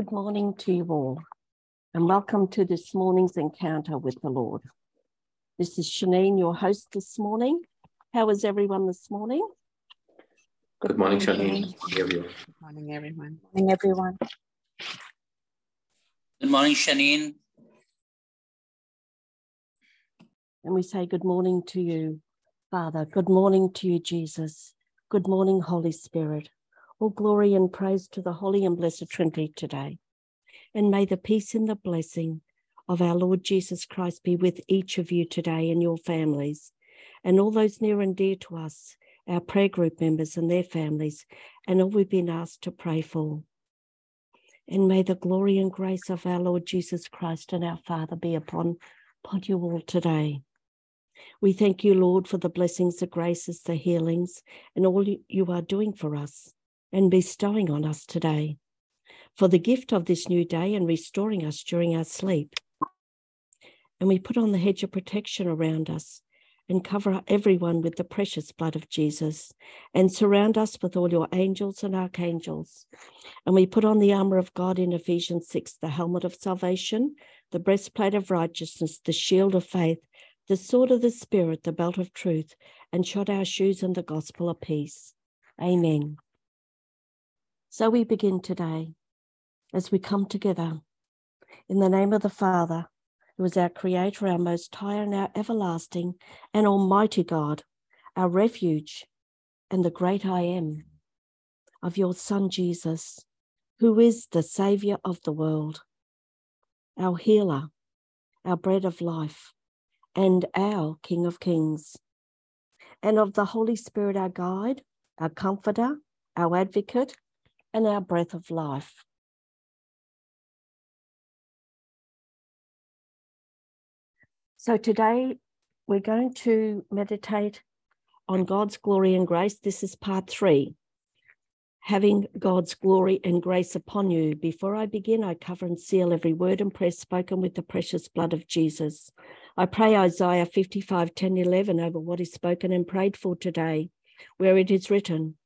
Good morning to you all, and welcome to this morning's encounter with the Lord. This is Shanine, your host this morning. How is everyone this morning? Good morning, Shanine. Good morning, everyone. Good morning, everyone. Good morning, Shanine. And we say good morning to you, Father. Good morning to you, Jesus. Good morning, Holy Spirit. All glory and praise to the Holy and Blessed Trinity today. And may the peace and the blessing of our Lord Jesus Christ be with each of you today and your families, and all those near and dear to us, our prayer group members and their families, and all we've been asked to pray for. And may the glory and grace of our Lord Jesus Christ and our Father be upon, upon you all today. We thank you, Lord, for the blessings, the graces, the healings, and all you are doing for us and bestowing on us today, for the gift of this new day and restoring us during our sleep. And we put on the hedge of protection around us and cover everyone with the precious blood of Jesus and surround us with all your angels and archangels. And we put on the armor of God in Ephesians 6 the helmet of salvation, the breastplate of righteousness, the shield of faith, the sword of the Spirit, the belt of truth, and shod our shoes in the gospel of peace. Amen. So we begin today as we come together in the name of the Father, who is our Creator, our Most High, and our everlasting and Almighty God, our refuge, and the great I am of your Son Jesus, who is the Saviour of the world, our healer, our bread of life, and our King of Kings, and of the Holy Spirit, our guide, our comforter, our advocate, and our breath of life. So today we're going to meditate on God's glory and grace. This is part three having God's glory and grace upon you. Before I begin, I cover and seal every word and prayer spoken with the precious blood of Jesus. I pray Isaiah 55 10 11 over what is spoken and prayed for today, where it is written,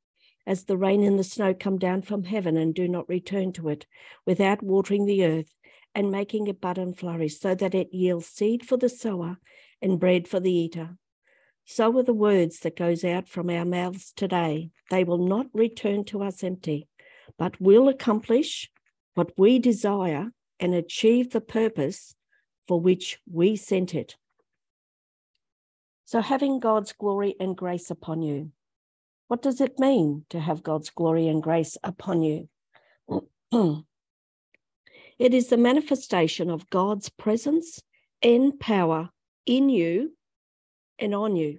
as the rain and the snow come down from heaven and do not return to it without watering the earth and making it bud and flourish, so that it yields seed for the sower and bread for the eater. So are the words that goes out from our mouths today. They will not return to us empty, but will accomplish what we desire and achieve the purpose for which we sent it. So, having God's glory and grace upon you, what does it mean to have God's glory and grace upon you? it is the manifestation of God's presence and power in you and on you.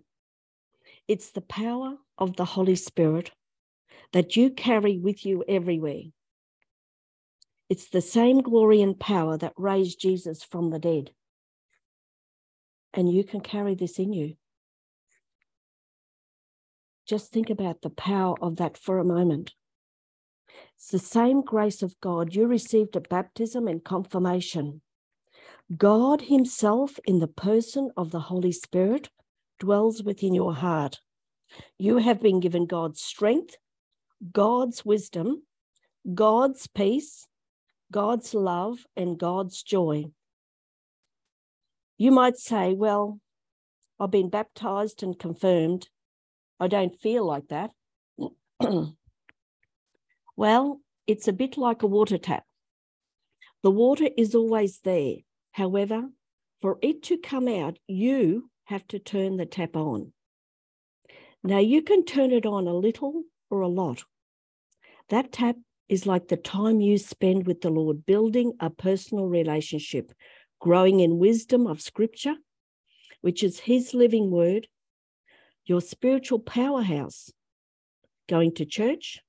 It's the power of the Holy Spirit that you carry with you everywhere. It's the same glory and power that raised Jesus from the dead. And you can carry this in you. Just think about the power of that for a moment. It's the same grace of God you received at baptism and confirmation. God Himself, in the person of the Holy Spirit, dwells within your heart. You have been given God's strength, God's wisdom, God's peace, God's love, and God's joy. You might say, Well, I've been baptized and confirmed. I don't feel like that. well, it's a bit like a water tap. The water is always there. However, for it to come out, you have to turn the tap on. Now, you can turn it on a little or a lot. That tap is like the time you spend with the Lord, building a personal relationship, growing in wisdom of Scripture, which is His living word, your spiritual powerhouse, going to church,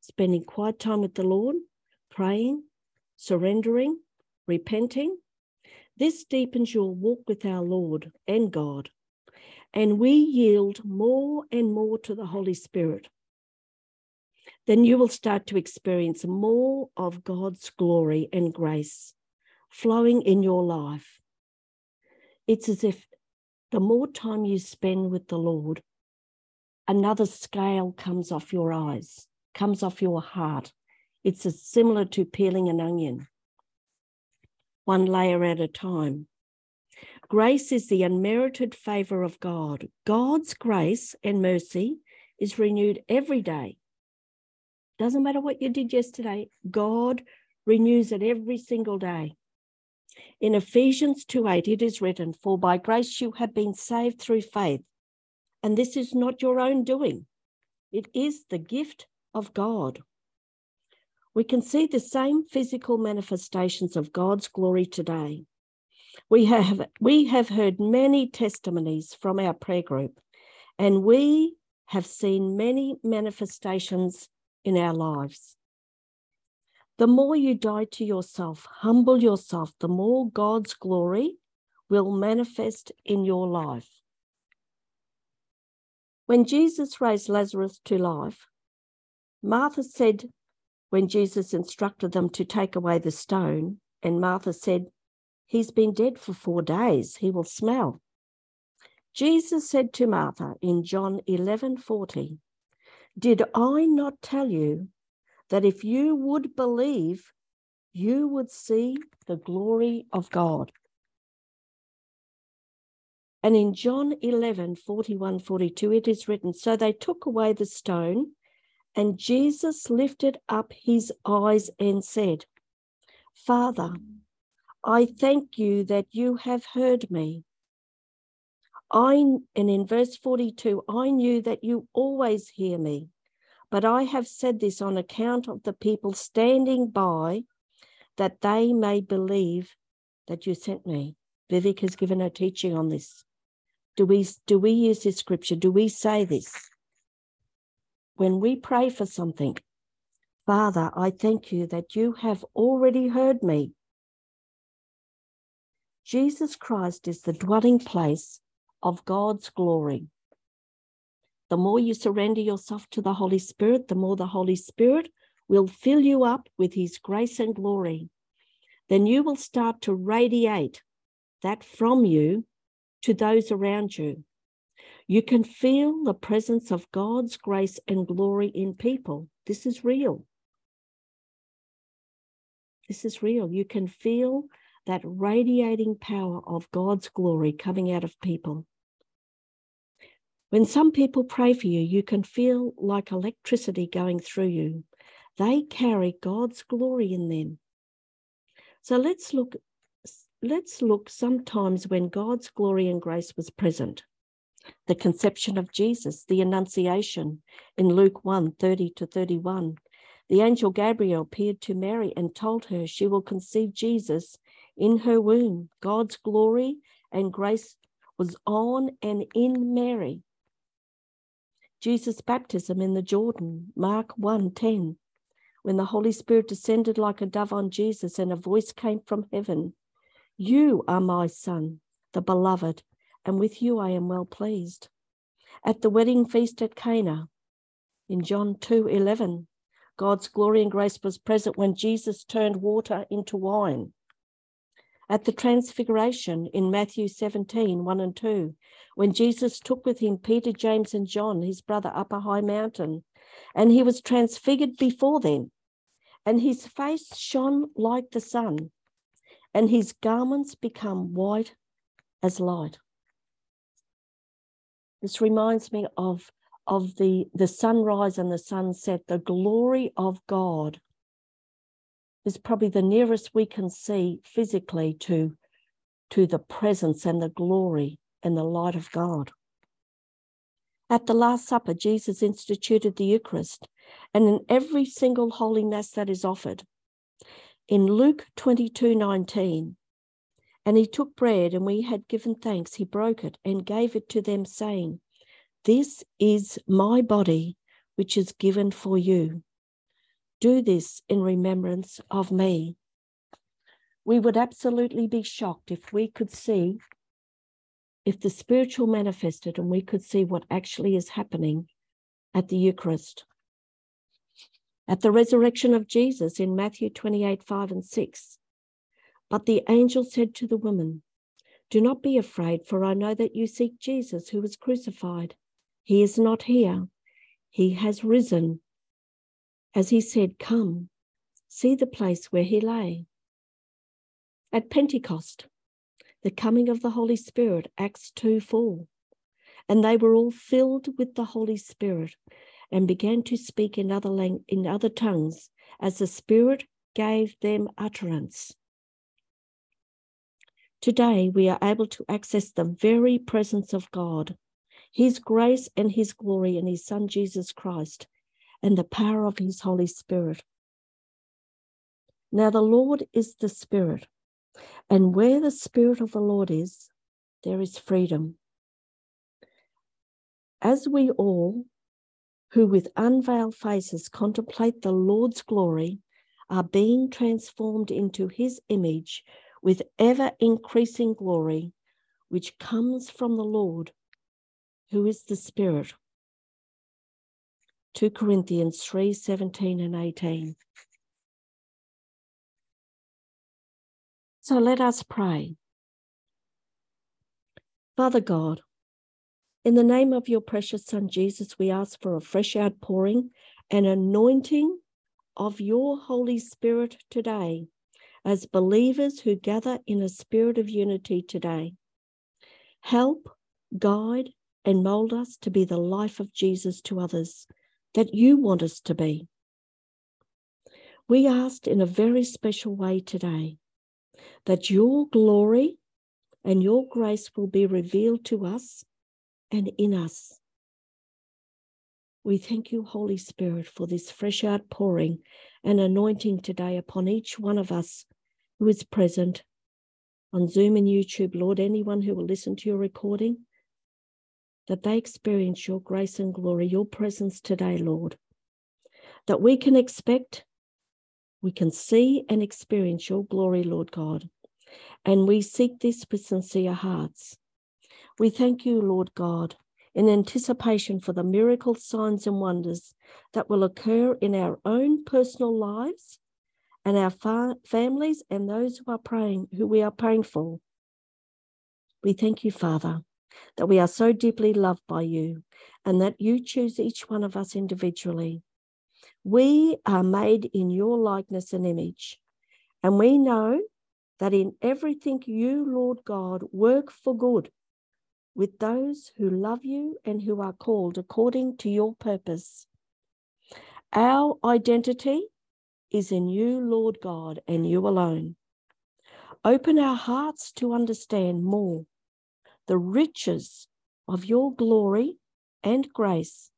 spending quiet time with the Lord, praying, surrendering, repenting. This deepens your walk with our Lord and God. And we yield more and more to the Holy Spirit. Then you will start to experience more of God's glory and grace flowing in your life. It's as if the more time you spend with the Lord, another scale comes off your eyes, comes off your heart It's as similar to peeling an onion, one layer at a time. Grace is the unmerited favor of God. God's grace and mercy is renewed every day. Doesn't matter what you did yesterday, God renews it every single day. In Ephesians 2 8, it is written, For by grace you have been saved through faith. And this is not your own doing, it is the gift of God. We can see the same physical manifestations of God's glory today. We have, we have heard many testimonies from our prayer group, and we have seen many manifestations in our lives. The more you die to yourself, humble yourself, the more God's glory will manifest in your life. When Jesus raised Lazarus to life, Martha said, when Jesus instructed them to take away the stone, and Martha said, He's been dead for four days, he will smell. Jesus said to Martha in John 11 40, Did I not tell you that if you would believe, you would see the glory of God? And in John 11 41 42, it is written, So they took away the stone, and Jesus lifted up his eyes and said, Father, I thank you that you have heard me. I, and in verse 42, I knew that you always hear me, but I have said this on account of the people standing by, that they may believe that you sent me. Vivek has given a teaching on this. Do we, do we use this scripture? Do we say this? When we pray for something, Father, I thank you that you have already heard me. Jesus Christ is the dwelling place of God's glory. The more you surrender yourself to the Holy Spirit, the more the Holy Spirit will fill you up with his grace and glory. Then you will start to radiate that from you to those around you. You can feel the presence of God's grace and glory in people. This is real. This is real. You can feel that radiating power of God's glory coming out of people. When some people pray for you, you can feel like electricity going through you. They carry God's glory in them. So let's look let's look sometimes when God's glory and grace was present. The conception of Jesus, the Annunciation in Luke 1 30 to 31. The angel Gabriel appeared to Mary and told her she will conceive Jesus in her womb. God's glory and grace was on and in Mary. Jesus' baptism in the Jordan, Mark 1:10, when the Holy Spirit descended like a dove on Jesus and a voice came from heaven, "You are my son, the beloved, and with you I am well pleased." At the wedding feast at Cana, in John 2:11, God's glory and grace was present when Jesus turned water into wine. At the transfiguration in Matthew 17, 1 and 2, when Jesus took with him Peter, James, and John, his brother, up a high mountain, and he was transfigured before them, and his face shone like the sun, and his garments become white as light. This reminds me of, of the, the sunrise and the sunset, the glory of God is probably the nearest we can see physically to, to the presence and the glory and the light of God. At the Last Supper, Jesus instituted the Eucharist, and in every single Holy Mass that is offered. In Luke 22 19, and he took bread, and we had given thanks, he broke it and gave it to them, saying, This is my body, which is given for you. Do this in remembrance of me. We would absolutely be shocked if we could see, if the spiritual manifested and we could see what actually is happening at the Eucharist. At the resurrection of Jesus in Matthew 28 5 and 6. But the angel said to the woman, Do not be afraid, for I know that you seek Jesus who was crucified. He is not here, he has risen as he said, Come, see the place where he lay. At Pentecost, the coming of the Holy Spirit, Acts 2 4. And they were all filled with the Holy Spirit and began to speak in other, lang- in other tongues as the Spirit gave them utterance. Today, we are able to access the very presence of God, His grace and His glory in His Son Jesus Christ, and the power of His Holy Spirit. Now, the Lord is the Spirit, and where the Spirit of the Lord is, there is freedom. As we all, who with unveiled faces contemplate the Lord's glory, are being transformed into his image with ever increasing glory, which comes from the Lord, who is the Spirit. 2 Corinthians 3 17 and 18. So let us pray. Father God, in the name of your precious Son Jesus, we ask for a fresh outpouring and anointing of your Holy Spirit today as believers who gather in a spirit of unity today. Help, guide, and mold us to be the life of Jesus to others that you want us to be. We asked in a very special way today that your glory and your grace will be revealed to us and in us. We thank you, Holy Spirit, for this fresh outpouring and anointing today upon each one of us who is present on Zoom and YouTube, Lord, anyone who will listen to your recording, that they experience your grace and glory, your presence today, Lord. That we can expect, we can see and experience your glory, Lord God. And we seek this with sincere hearts. We thank you, Lord God, in anticipation for the miracle signs and wonders that will occur in our own personal lives and our fa- families and those who are praying, who we are praying for. We thank you, Father, that we are so deeply loved by you and that you choose each one of us individually. We are made in your likeness and image, and we know that in everything you, Lord God, work for good with those who love you and who are called according to your purpose. Our identity is in you, Lord God, and you alone. Open our hearts to understand more the riches of your glory and grace,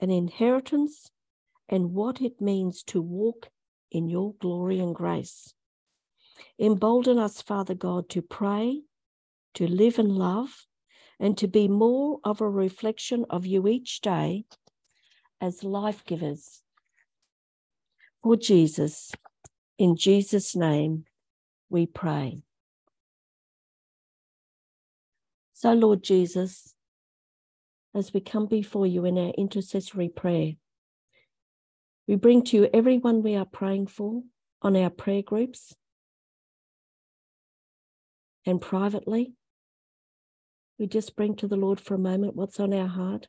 an inheritance, and what it means to walk in your glory and grace. Embolden us, Father God, to pray, to live and love, and to be more of a reflection of you each day as life givers for Jesus. In Jesus' name we pray. So, Lord Jesus, as we come before you in our intercessory prayer, we bring to you everyone we are praying for on our prayer groups and privately. We just bring to the Lord for a moment what's on our heart.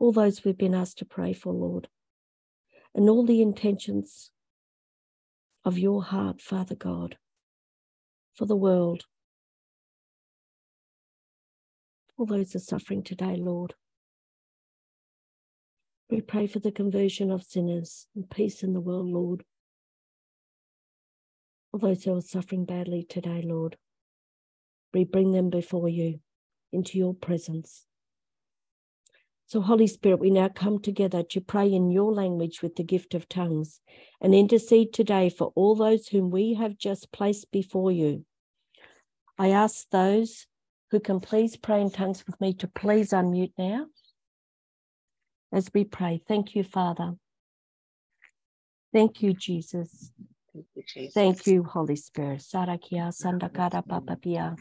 All those we've been asked to pray for, Lord and all the intentions of your heart, Father God, for the world. All those who are suffering today, Lord. We pray for the conversion of sinners and peace in the world, Lord. All those who are suffering badly today, Lord, we bring them before you into your presence. So, Holy Spirit, we now come together to pray in your language with the gift of tongues and intercede today for all those whom we have just placed before you. I ask those who can please pray in tongues with me to please unmute now as we pray. Thank you, Father. Thank you, Jesus. Thank you, Jesus. Thank you, Holy Spirit. Sarakia sandakara papapia.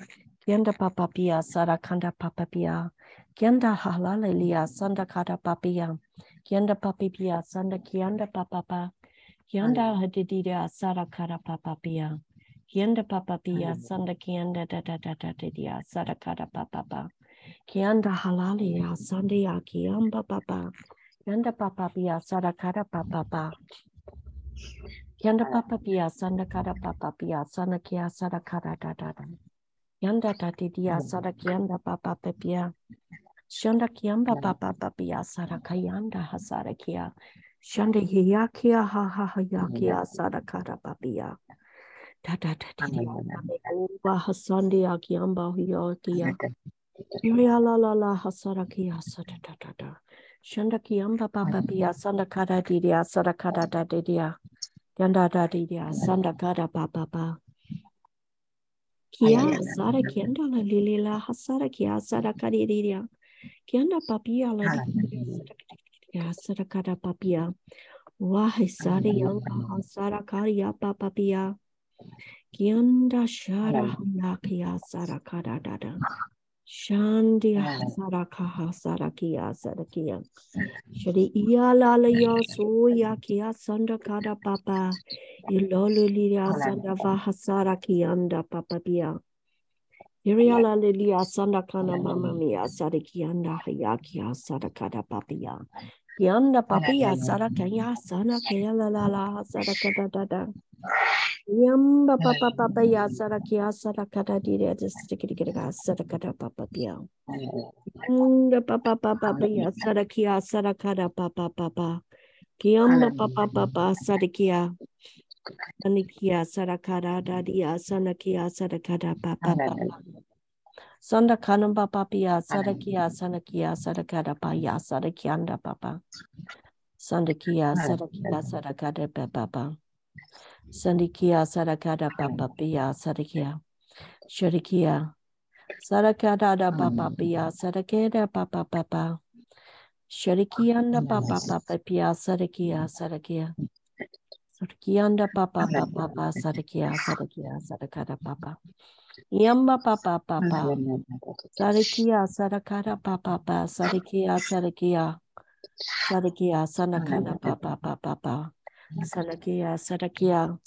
Yanda papapia sarakanda papapia. Kianda halalelia sanda kata papia. Kianda papipia sanda kianda papapa. Kianda hadidia sara kara papapia. Kianda papapia sanda kianda da da da da da dia sara kara papapa. Kianda halalia sandia kiamba papa. Yanda papa pia sarakara papa pa. Yanda papa pia sandakara papa pia sanakia sarakara da da da. Yanda tati dia sarakianda papa pepia. Shanda kiamba papa papia sarakayanda hasarakia. Shanda hiyakia ha ha ha yakia sarakara papia. Da da da da da. Uba hasandi akiamba hiyakia. Iria la la hasarakia sa da da da da. Shanda kiamba papa pia sandakara didia sarakara da didia. Yanda da didia sandakara papa pa. Kia sara kianda la lilila hasara kia sara kariria. Kianda papia la ya sara kada papia. Wahai sara yang hasara karia papia. Kianda shara hana kia sara kada dada. Shandia sara kaha sara kia sara kia. Shari iya la la ya so ya kia sanda kada papa. Ilolo liria sanda vahasara kianda papa pia. Iriala lilia sanda kana mama mia sarikianda hayakia sarakada papia. Kianda papia sarakaya sana kaya la la la sarakada dada. Yamba papa papa ya sarakia sarakada dire distikiriga sarakada papa pia. Yanda papa papa ya sarakia sarakada papa papa. Kiamba papa papa sarakia. Anikia sarakada dadia sanakia sarakada papa papa. Sanda kanamba papia sarakia sanakia sarakada paya sarakianda papa. Sandakia sarakia sarakada papa. Sandikia sarakada papa pia sarakia. Sharikia. Sarakada da papa pia sarakada papa papa. Sharikianda papa papa pia sarakia sarakia. Sarakianda papa papa sarakia sarakia sarakada papa. Yamba papa papa. Sarikia sarakara papa papa. Sarikia sarikia. Sarikia sanakana papa papa papa. Sanakia sarakia.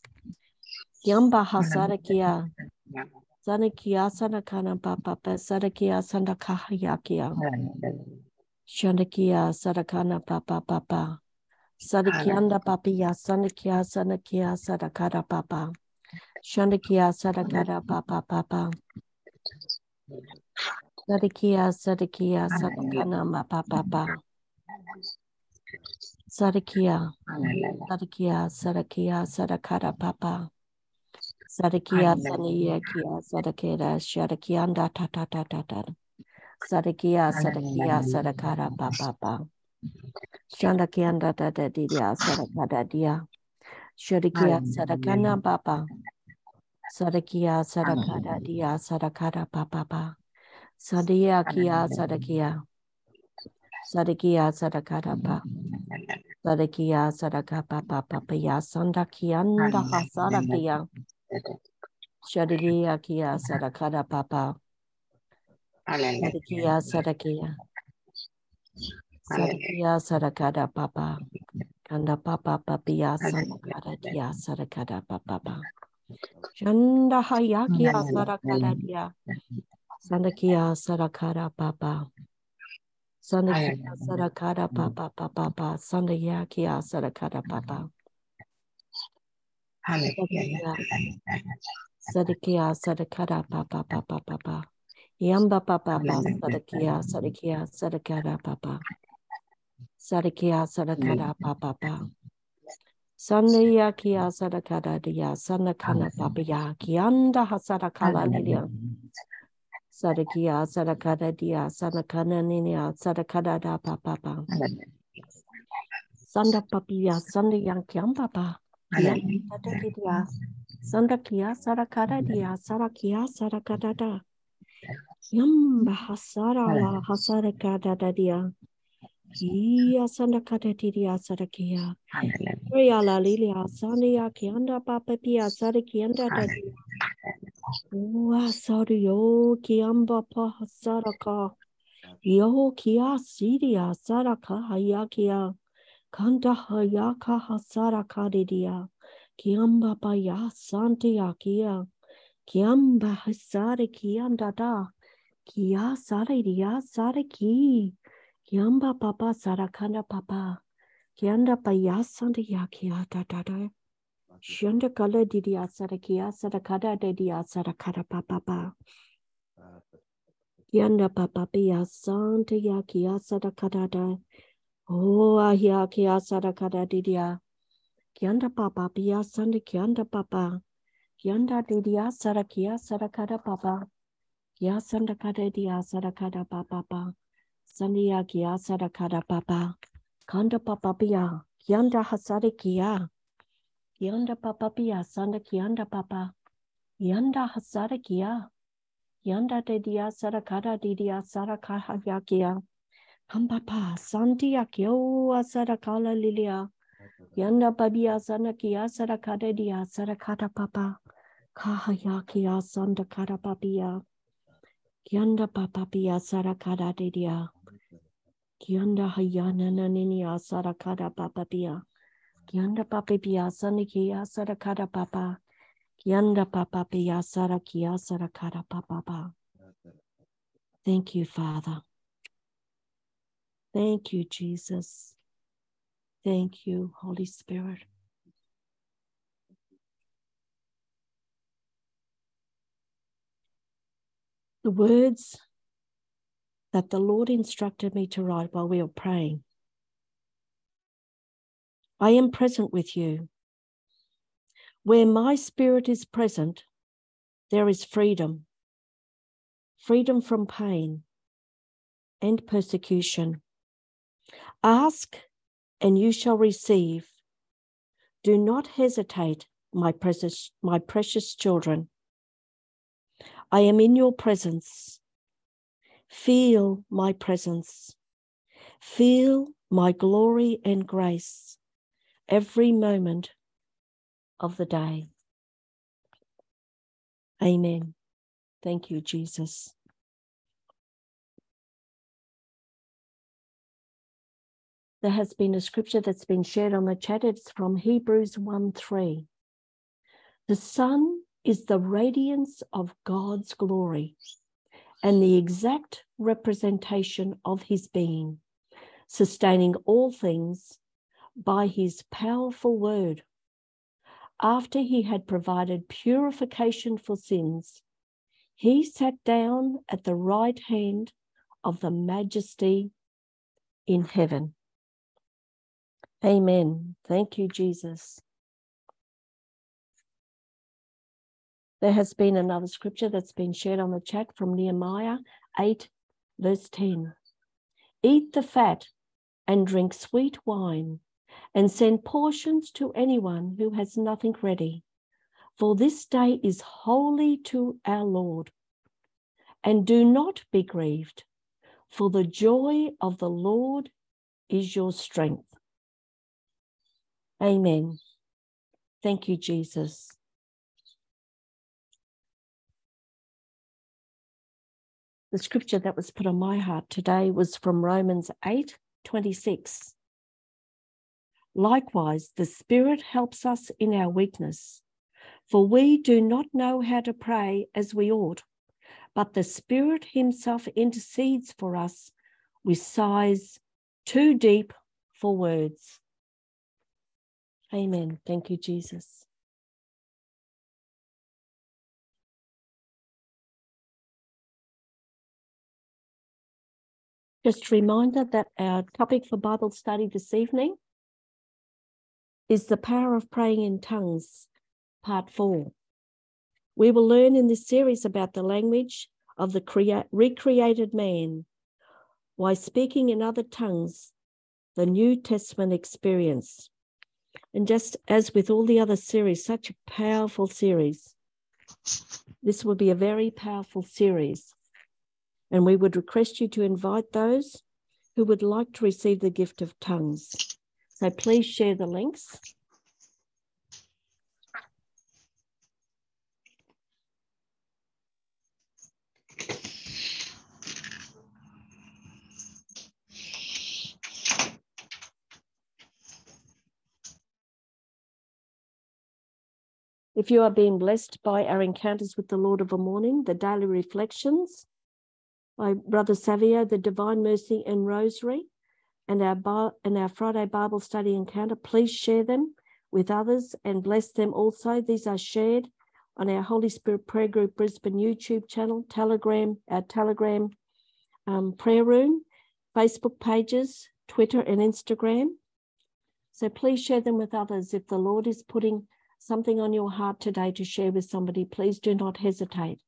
Yamba hasarakia. Sanakia sanakana papa papa. Sarakia sanakahayakia. Shandakia sarakana papa papa. Sarikianda papia sanakia sanakia sarakara papa. Shandakia Sadakara Papa Papa. Sadakia Sadakia Sadakana Mapa Papa. Sadakia Sadakia Sadakia Sadakara Papa. Sadakia Sanayakia Sadakera Shadakianda Tata Tata Tata. Sadakia Sadakia Sadakara Papa. Shandakianda Tata Dia Sadakada Dia. Shadikia Sadakana Papa. Sadakia Sadakada Dia Sadakada Papa. Sadia Kia Sadakia. Sadakia Sadakada Pa. Sadakia Sadaka Papa Papaya Sandakianda Hasadakia. Shadikia Kia Sadakada Papa. Sadakia Sadakia. Sadakia Sadakada Papa. Kanda Papa Papia Sadakada Dia Sadakada Papa. Shanda Hayakia Sarakada Dia. Sandakia Sarakada Papa. Sandakia Sarakada Papa Papa. Sandayakia Sarakada Papa. Sadakia Sadakada Papa Papa Papa. Yamba Papa Sadakia Sadakia Sadakada Papa. Sadakia Sadakada Papa Papa. Sandaya kia sadakada dia sanakana papaya kianda hasadakala lilia. Sadakia sadakada dia sanakana ninia sadakada da papa. Sanda papia sanda yang kiam papa. Dia. Sanda kia sadakada dia sarakia sadakada da. Yamba hasara la hasadakada da dia. Kia sanda kata tiria sarakia. Ria la lilia sandia kianda papa pia sarakianda da dia. Ua sario kiamba pa saraka. Yo kia siria saraka hayakia. Kanta hayaka hasaraka didia. Kiamba pa ya santia kia. Kiamba hasare kianda da. Kia sare dia sare ki. Kiamba papa sarakanda papa. Kianda payasanda yakia da da da. Shunda kala didi asara kia sara kada didi asara kada papa pa. Kianda papa pia santa yakia sara kada da. Oh ahia kia sara kada didia. Kianda papa pia sanda kianda papa. Kianda didia sara kia sara kada papa. Kia sanda kada dia sara kada papa pa. Sandia kia sara kada papa. Kanda papa pia. Kianda hasara kia. Kianda papa pia sanda kianda papa. Yanda hasara kia. Yanda de dia sara kada di dia sara kaha ya kia. Kambapa sandia kio asara kala lilia. Yanda babia sana kia sara kada dia sara kada papa. Kaha ya kia sanda kada papia. Kianda papa pia sara kada de dia. Kianda hayana nanini asara kada papa pia. Kianda papa pia sani kia sara kada papa. Kianda papa pia sara kia sara kada papa. Thank you, Father. Thank you, Jesus. Thank you, Holy Spirit. The words that the Lord instructed me to write while we were praying. I am present with you. Where my spirit is present, there is freedom freedom from pain and persecution. Ask and you shall receive. Do not hesitate, my precious, my precious children. I am in your presence. Feel my presence. Feel my glory and grace every moment of the day. Amen. Thank you, Jesus. There has been a scripture that's been shared on the chat. It's from Hebrews 1 3. The Son is the radiance of God's glory and the exact representation of his being, sustaining all things by his powerful word. After he had provided purification for sins, he sat down at the right hand of the majesty in heaven. Amen. Thank you, Jesus. There has been another scripture that's been shared on the chat from Nehemiah 8, verse 10. Eat the fat and drink sweet wine, and send portions to anyone who has nothing ready. For this day is holy to our Lord. And do not be grieved, for the joy of the Lord is your strength. Amen. Thank you, Jesus. The scripture that was put on my heart today was from Romans 8 26. Likewise, the Spirit helps us in our weakness, for we do not know how to pray as we ought, but the Spirit Himself intercedes for us with sighs too deep for words. Amen. Thank you, Jesus. Just a reminder that our topic for Bible study this evening is the power of praying in tongues, part four. We will learn in this series about the language of the crea- recreated man, why speaking in other tongues, the New Testament experience. And just as with all the other series, such a powerful series. This will be a very powerful series. And we would request you to invite those who would like to receive the gift of tongues. So please share the links. If you are being blessed by our encounters with the Lord of a morning, the daily reflections, by Brother Savio, the Divine Mercy and Rosary, and our, and our Friday Bible study encounter. Please share them with others and bless them also. These are shared on our Holy Spirit Prayer Group Brisbane YouTube channel, Telegram, our Telegram um, prayer room, Facebook pages, Twitter, and Instagram. So please share them with others. If the Lord is putting something on your heart today to share with somebody, please do not hesitate.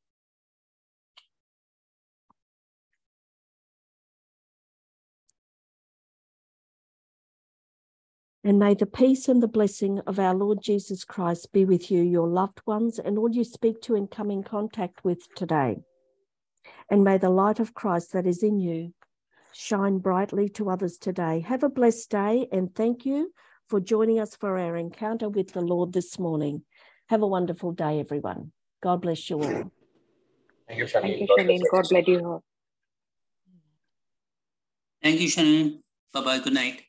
And may the peace and the blessing of our Lord Jesus Christ be with you, your loved ones, and all you speak to and come in contact with today. And may the light of Christ that is in you shine brightly to others today. Have a blessed day, and thank you for joining us for our encounter with the Lord this morning. Have a wonderful day, everyone. God bless you all. Thank you, Shanine. Thank you, Shanine. God bless you all. Thank you, Shannon. Bye bye. Good night.